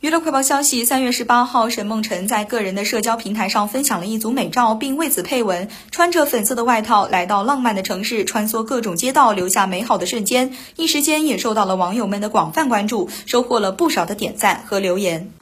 娱乐快报消息三月十八号沈梦辰在个人的社交平台上分享了一组美照并为此配文穿着粉色的外套来到浪漫的城市穿梭各种街道留下美好的瞬间一时间也受到了网友们的广泛关注收获了不少的点赞和留言。